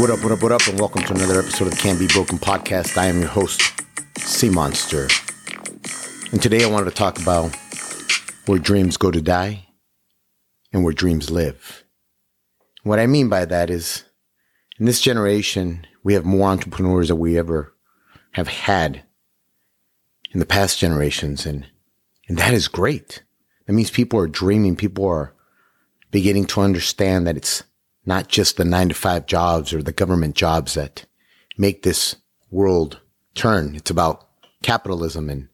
What up, what up, what up, and welcome to another episode of the Can't Be Broken podcast. I am your host, C-Monster. And today I wanted to talk about where dreams go to die and where dreams live. What I mean by that is in this generation, we have more entrepreneurs than we ever have had in the past generations. And, and that is great. That means people are dreaming. People are beginning to understand that it's not just the nine to five jobs or the government jobs that make this world turn. It's about capitalism and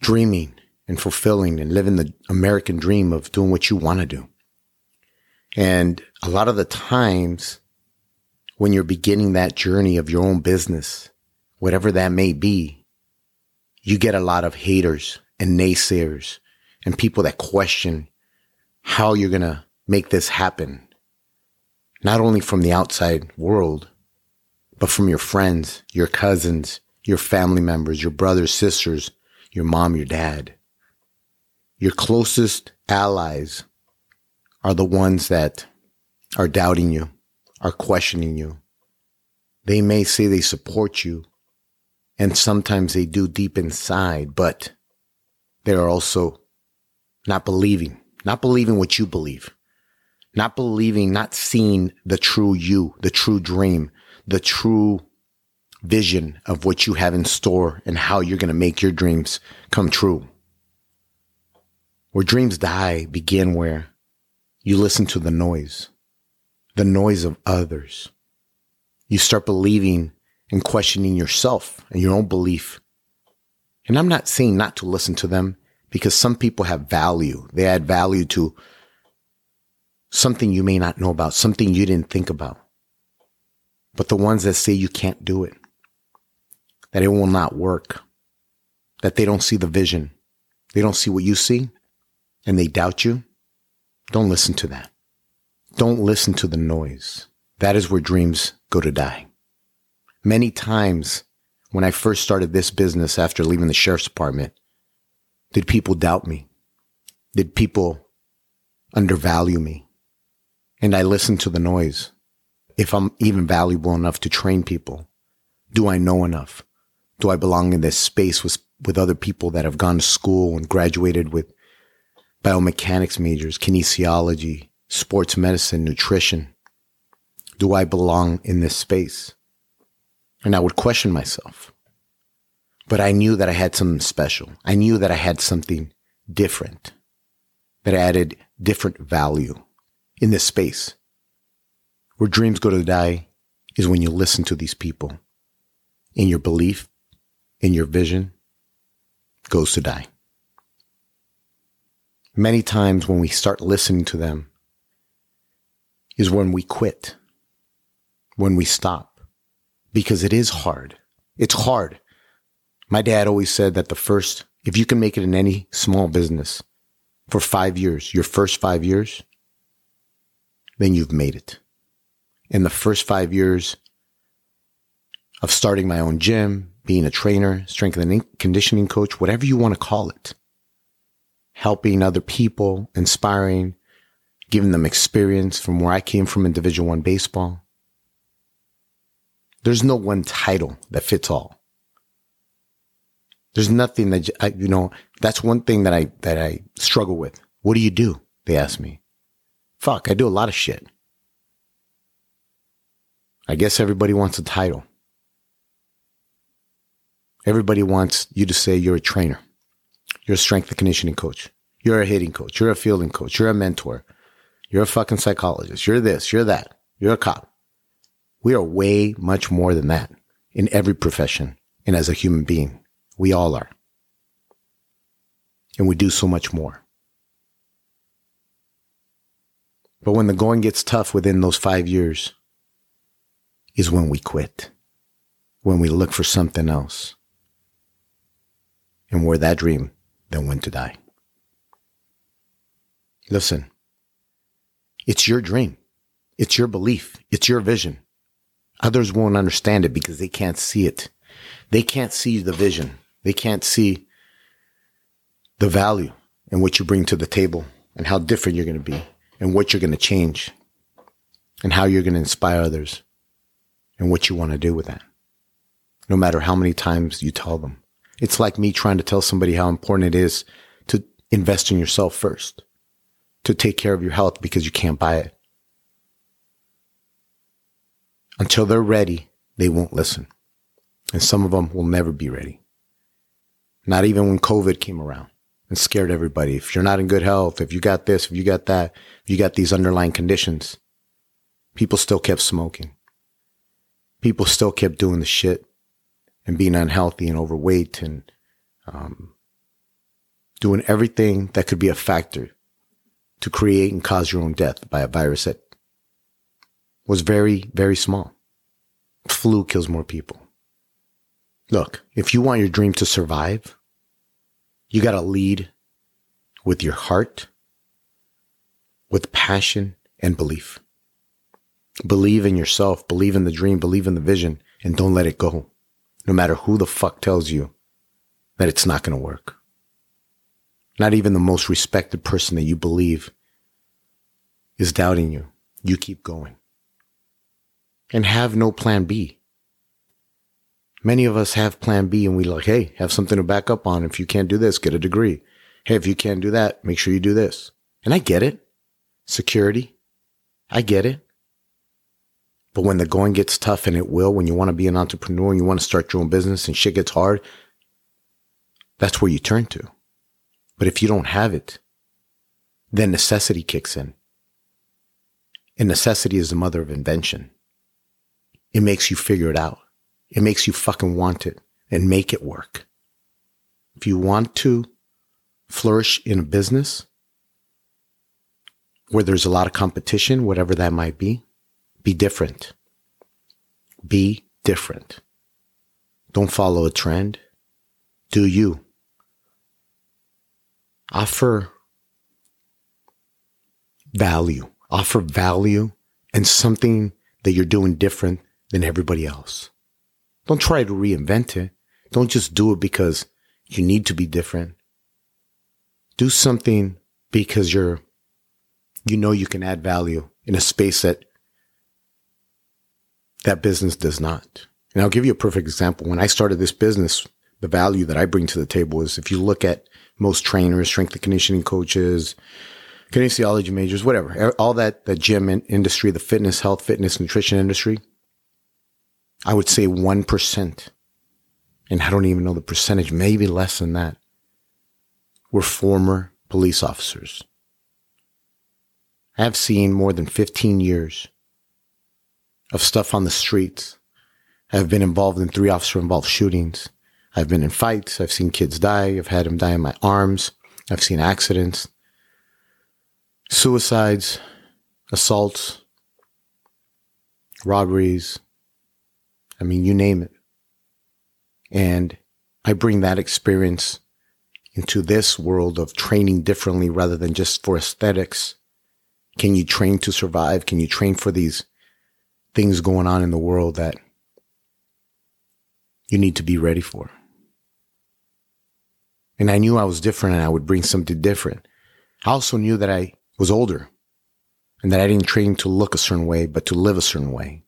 dreaming and fulfilling and living the American dream of doing what you want to do. And a lot of the times when you're beginning that journey of your own business, whatever that may be, you get a lot of haters and naysayers and people that question how you're going to make this happen. Not only from the outside world, but from your friends, your cousins, your family members, your brothers, sisters, your mom, your dad. Your closest allies are the ones that are doubting you, are questioning you. They may say they support you, and sometimes they do deep inside, but they're also not believing, not believing what you believe, not believing, not seeing the true you, the true dream, the true vision of what you have in store and how you're going to make your dreams come true. Where dreams die begin where you listen to the noise, the noise of others. You start believing and questioning yourself and your own belief. And I'm not saying not to listen to them because some people have value. They add value to something you may not know about, something you didn't think about. But the ones that say you can't do it, that it will not work, that they don't see the vision, they don't see what you see, and they doubt you, don't listen to that. Don't listen to the noise. That is where dreams go to die. Many times when I first started this business after leaving the sheriff's department, did people doubt me? Did people undervalue me? And I listened to the noise. If I'm even valuable enough to train people, do I know enough? Do I belong in this space with, with other people that have gone to school and graduated with biomechanics majors, kinesiology, sports medicine, nutrition? Do I belong in this space? And I would question myself but I knew that I had something special. I knew that I had something different that added different value in this space. Where dreams go to die is when you listen to these people and your belief in your vision goes to die. Many times when we start listening to them is when we quit, when we stop, because it is hard. It's hard my dad always said that the first, if you can make it in any small business for five years, your first five years, then you've made it. In the first five years of starting my own gym, being a trainer, strength and conditioning coach, whatever you want to call it, helping other people, inspiring, giving them experience from where I came from in Division One baseball. There's no one title that fits all. There's nothing that, I, you know, that's one thing that I, that I struggle with. What do you do? They ask me. Fuck, I do a lot of shit. I guess everybody wants a title. Everybody wants you to say you're a trainer. You're a strength and conditioning coach. You're a hitting coach. You're a fielding coach. You're a mentor. You're a fucking psychologist. You're this. You're that. You're a cop. We are way much more than that in every profession and as a human being. We all are. And we do so much more. But when the going gets tough within those five years is when we quit, when we look for something else, and where that dream then went to die. Listen, it's your dream. It's your belief. It's your vision. Others won't understand it because they can't see it. They can't see the vision. They can't see the value and what you bring to the table and how different you're going to be and what you're going to change. and how you're going to inspire others and what you want to do with that. No matter how many times you tell them. It's like me trying to tell somebody how important it is to invest in yourself first, to take care of your health because you can't buy it. Until they're ready, they won't listen. And some of them will never be ready. Not even when COVID came around and scared everybody. If you're not in good health, if you got this, if you got that, if you got these underlying conditions, people still kept smoking. People still kept doing the shit and being unhealthy and overweight and um, doing everything that could be a factor to create and cause your own death by a virus that was very, very small. Flu kills more people. Look, if you want your dream to survive, you got to lead with your heart, with passion and belief. Believe in yourself, believe in the dream, believe in the vision, and don't let it go. No matter who the fuck tells you that it's not going to work. Not even the most respected person that you believe is doubting you. You keep going. And have no plan B. Many of us have plan B and we like, hey, have something to back up on. If you can't do this, get a degree. Hey, if you can't do that, make sure you do this. And I get it. Security. I get it. But when the going gets tough and it will, when you want to be an entrepreneur and you want to start your own business and shit gets hard, that's where you turn to. But if you don't have it, then necessity kicks in. And necessity is the mother of invention. It makes you figure it out. It makes you fucking want it and make it work. If you want to flourish in a business where there's a lot of competition, whatever that might be, be different. Be different. Don't follow a trend. Do you. Offer value. Offer value and something that you're doing different than everybody else. Don't try to reinvent it. Don't just do it because you need to be different. Do something because you're, you know, you can add value in a space that that business does not. And I'll give you a perfect example. When I started this business, the value that I bring to the table is if you look at most trainers, strength and conditioning coaches, kinesiology majors, whatever, all that, the gym industry, the fitness, health, fitness, nutrition industry, I would say 1%, and I don't even know the percentage, maybe less than that, were former police officers. I have seen more than 15 years of stuff on the streets. I've been involved in three officer involved shootings. I've been in fights. I've seen kids die. I've had them die in my arms. I've seen accidents, suicides, assaults, robberies, I mean, you name it. And I bring that experience into this world of training differently rather than just for aesthetics. Can you train to survive? Can you train for these things going on in the world that you need to be ready for? And I knew I was different and I would bring something different. I also knew that I was older and that I didn't train to look a certain way, but to live a certain way.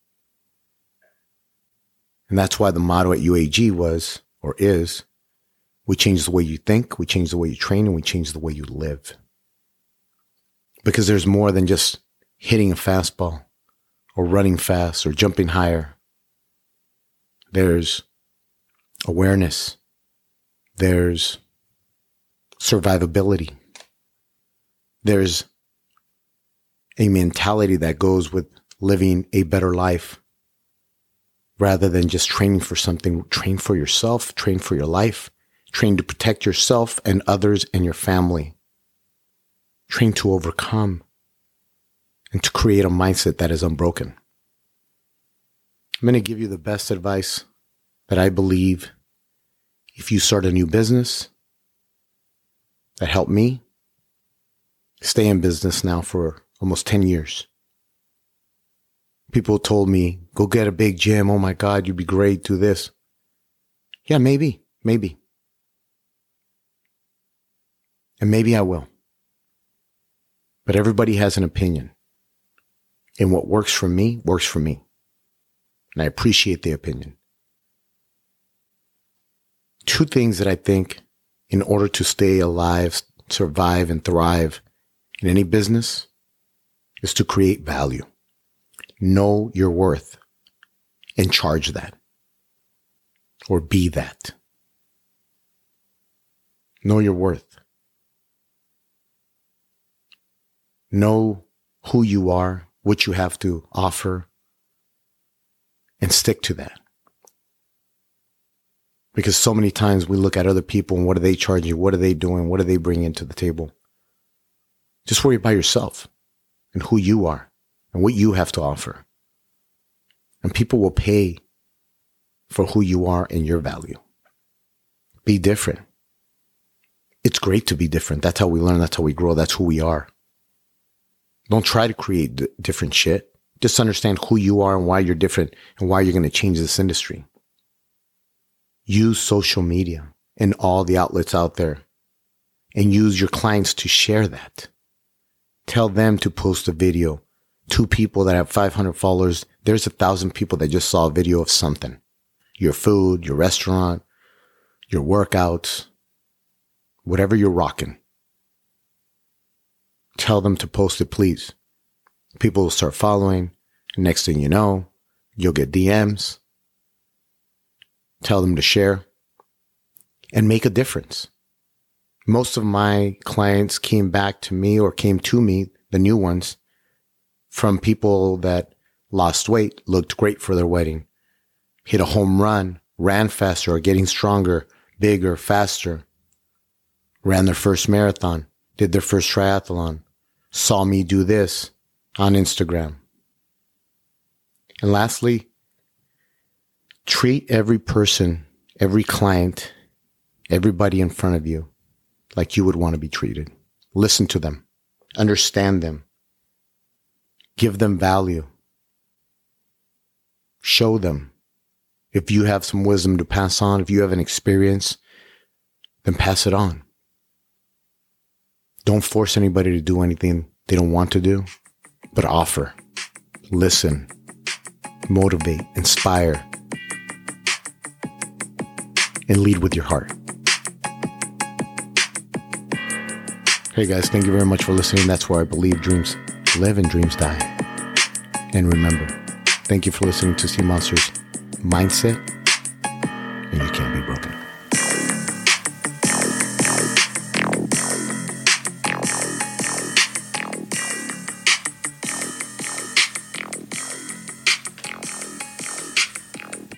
And that's why the motto at UAG was or is we change the way you think, we change the way you train, and we change the way you live. Because there's more than just hitting a fastball or running fast or jumping higher. There's awareness. There's survivability. There's a mentality that goes with living a better life rather than just training for something, train for yourself, train for your life, train to protect yourself and others and your family. Train to overcome and to create a mindset that is unbroken. I'm going to give you the best advice that I believe if you start a new business that helped me stay in business now for almost 10 years people told me, go get a big gym. Oh my God, you'd be great. Do this. Yeah, maybe, maybe. And maybe I will. But everybody has an opinion. And what works for me works for me. And I appreciate the opinion. Two things that I think in order to stay alive, survive and thrive in any business is to create value. Know your worth and charge that or be that. Know your worth. Know who you are, what you have to offer, and stick to that. Because so many times we look at other people and what are they charging? What are they doing? What are they bringing to the table? Just worry about yourself and who you are and what you have to offer. And people will pay for who you are and your value. Be different. It's great to be different. That's how we learn. That's how we grow. That's who we are. Don't try to create d- different shit. Just understand who you are and why you're different and why you're going to change this industry. Use social media and all the outlets out there and use your clients to share that. Tell them to post a video. Two people that have 500 followers, there's a thousand people that just saw a video of something. Your food, your restaurant, your workouts, whatever you're rocking. Tell them to post it, please. People will start following. Next thing you know, you'll get DMs. Tell them to share and make a difference. Most of my clients came back to me or came to me, the new ones, from people that lost weight, looked great for their wedding, hit a home run, ran faster or getting stronger, bigger, faster, ran their first marathon, did their first triathlon, saw me do this on Instagram. And lastly, treat every person, every client, everybody in front of you like you would want to be treated. Listen to them, understand them, give them value, show them. If you have some wisdom to pass on, if you have an experience, then pass it on. Don't force anybody to do anything they don't want to do, but offer, listen, motivate, inspire, and lead with your heart. Hey guys, thank you very much for listening. That's where I believe dreams live and dreams die. And remember, thank you for listening to C-Monsters Mindset,